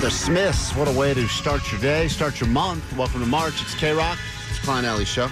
The Smiths, what a way to start your day, start your month. Welcome to March. It's KROQ, it's Klein Ally Show.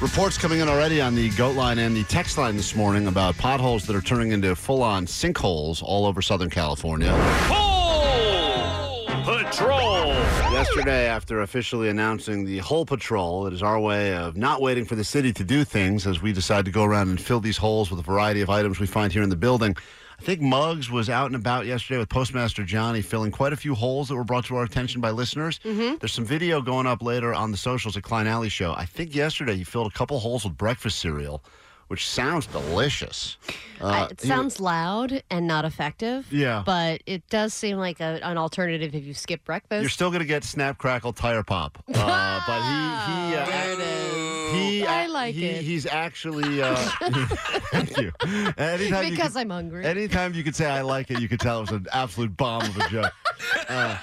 Reports coming in already on the goat line and the text line this morning about potholes that are turning into full on sinkholes all over Southern California. Patrol. Yesterday, after officially announcing the Hole Patrol, it is our way of not waiting for the city to do things as we decide to go around and fill these holes with a variety of items we find here in the building. I think Muggs was out and about yesterday with Postmaster Johnny filling quite a few holes that were brought to our attention by listeners. Mm-hmm. There's some video going up later on the socials at Klein Ally Show. I think yesterday he filled a couple holes with breakfast cereal, which sounds delicious. Uh, it he- sounds loud and not effective. Yeah. But it does seem like a, an alternative if you skip breakfast. You're still going to get Snap Crackle Tire Pop. Uh, but he, he, uh, there it is. he, I like he, it. He's actually. Uh, thank you. Anytime you because could- I'm hungry. Anytime you could say I like it, you could tell it was an absolute bomb of a joke. Uh,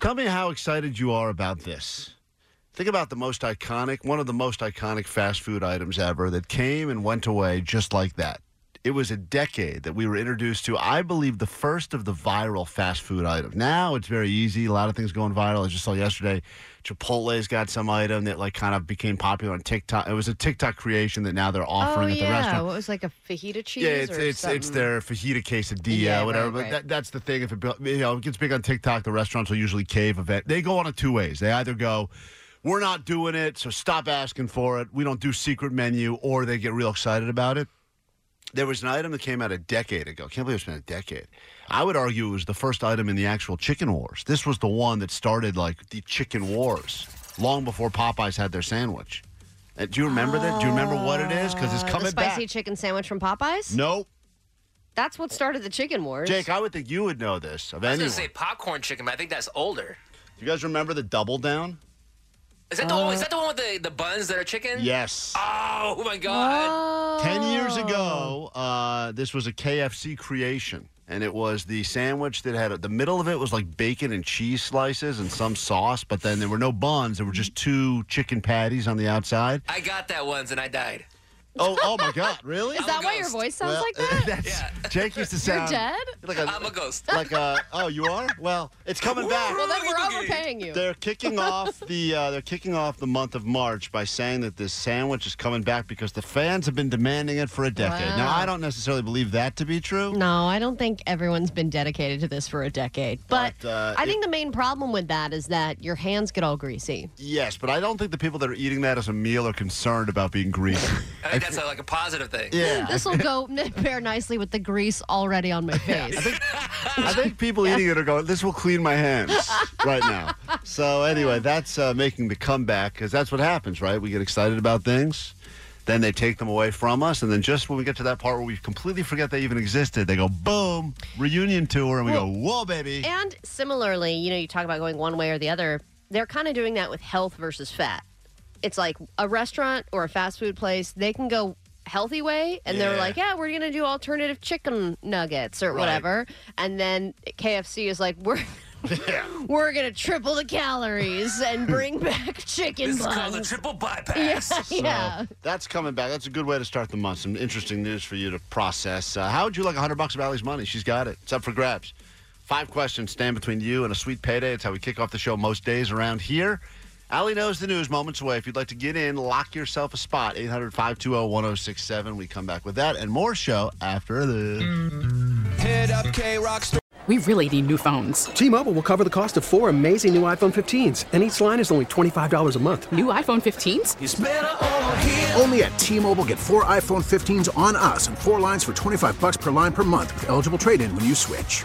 tell me how excited you are about this. Think about the most iconic, one of the most iconic fast food items ever that came and went away just like that. It was a decade that we were introduced to, I believe, the first of the viral fast food items. Now it's very easy. A lot of things going viral. I just saw yesterday, Chipotle's got some item that like kind of became popular on TikTok. It was a TikTok creation that now they're oh offering at the yeah, restaurant. what was like a fajita cheese? Yeah, it's it's it's their fajita quesadilla, Yeah, whatever. right, but right. That, that's the thing. If it you know it gets big on TikTok, the restaurants will usually cave event. They go on it two ways. They either go, "We're not doing it, so stop asking for it. We don't do secret menu," or they get real excited about it. There was an item that came out a decade ago. Can't believe it's been a decade. I would argue it was the first item in the actual chicken wars. This was the one that started like the chicken wars long before Popeyes had their sandwich. Uh, do you remember that? Do you remember what it is? Because it's Uh, coming the spicy back. chicken sandwich from Popeyes. Nope. That's what started the chicken wars. Jake, I would think you would know this of I was anyone. gonna say popcorn chicken, but I think that's older. Do you guys remember the double down? Is that the one? Is that the one with the, the buns that are chicken? Yes. Oh my god. Ten years ago, uh, this was a KFC creation, and it was the sandwich that had the middle of it was like bacon and cheese slices and some sauce, but then there were no buns. There were just two chicken patties on the outside. I got that once and I died. Oh, oh my God! Really? Is that why your voice sounds Well, like that? that's- Yeah. Jake used to sound. You're sound dead. like a I'm a ghost. like a. Oh, you are? Well, it's coming back. Well, then we're overpaying you. They're kicking off the uh, they're kicking off the month of March by saying that this sandwich is coming back because the fans have been demanding it for a decade. Now I don't necessarily believe that to be true. No, I don't think everyone's been dedicated to this for a decade. But, But, uh, I it- think the main problem with that is that your hands get all greasy. Yes, but I don't think the people that are eating that as a meal are concerned about being greasy. I think that's a, like a positive thing. yeah. This will go pair nicely with the grease already on my face. I think people eating it are going, this will clean my hands right now. So, anyway, that's uh, making the comeback because that's what happens, right? We get excited about things, then they take them away from us, and then just when we get to that part where we completely forget they even existed, they go, boom, reunion tour, and we go, whoa, baby. And similarly, you know, you talk about going one way or the other. They're kind of doing that with health versus fat. It's like a restaurant or a fast food place, they can go healthy way and they're Yeah. like, yeah, we're going to do alternative chicken nuggets or Right. whatever. And then KFC is like, we're we're going to triple the calories and bring back chicken This is called the triple bypass. So yeah. that's coming back. That's a good way to start the month. Some interesting news for you to process. Uh, how would you like 100 bucks of Allie's money? She's got it. It's up for grabs. Five questions stand between you and a sweet payday. It's how we kick off the show most days around here. Allie knows the news moments away. If you'd like to get in, lock yourself a spot. 800 520 1067. We come back with that and more show after this. Head up, KROQ. We really need new phones. T-Mobile will cover the cost of four amazing new iPhone 15s, and each line is only $25 a month. New iPhone 15s? It's over here. Only at T-Mobile get four iPhone 15s on us and four lines for 25 bucks per line per month with eligible trade-in when you switch.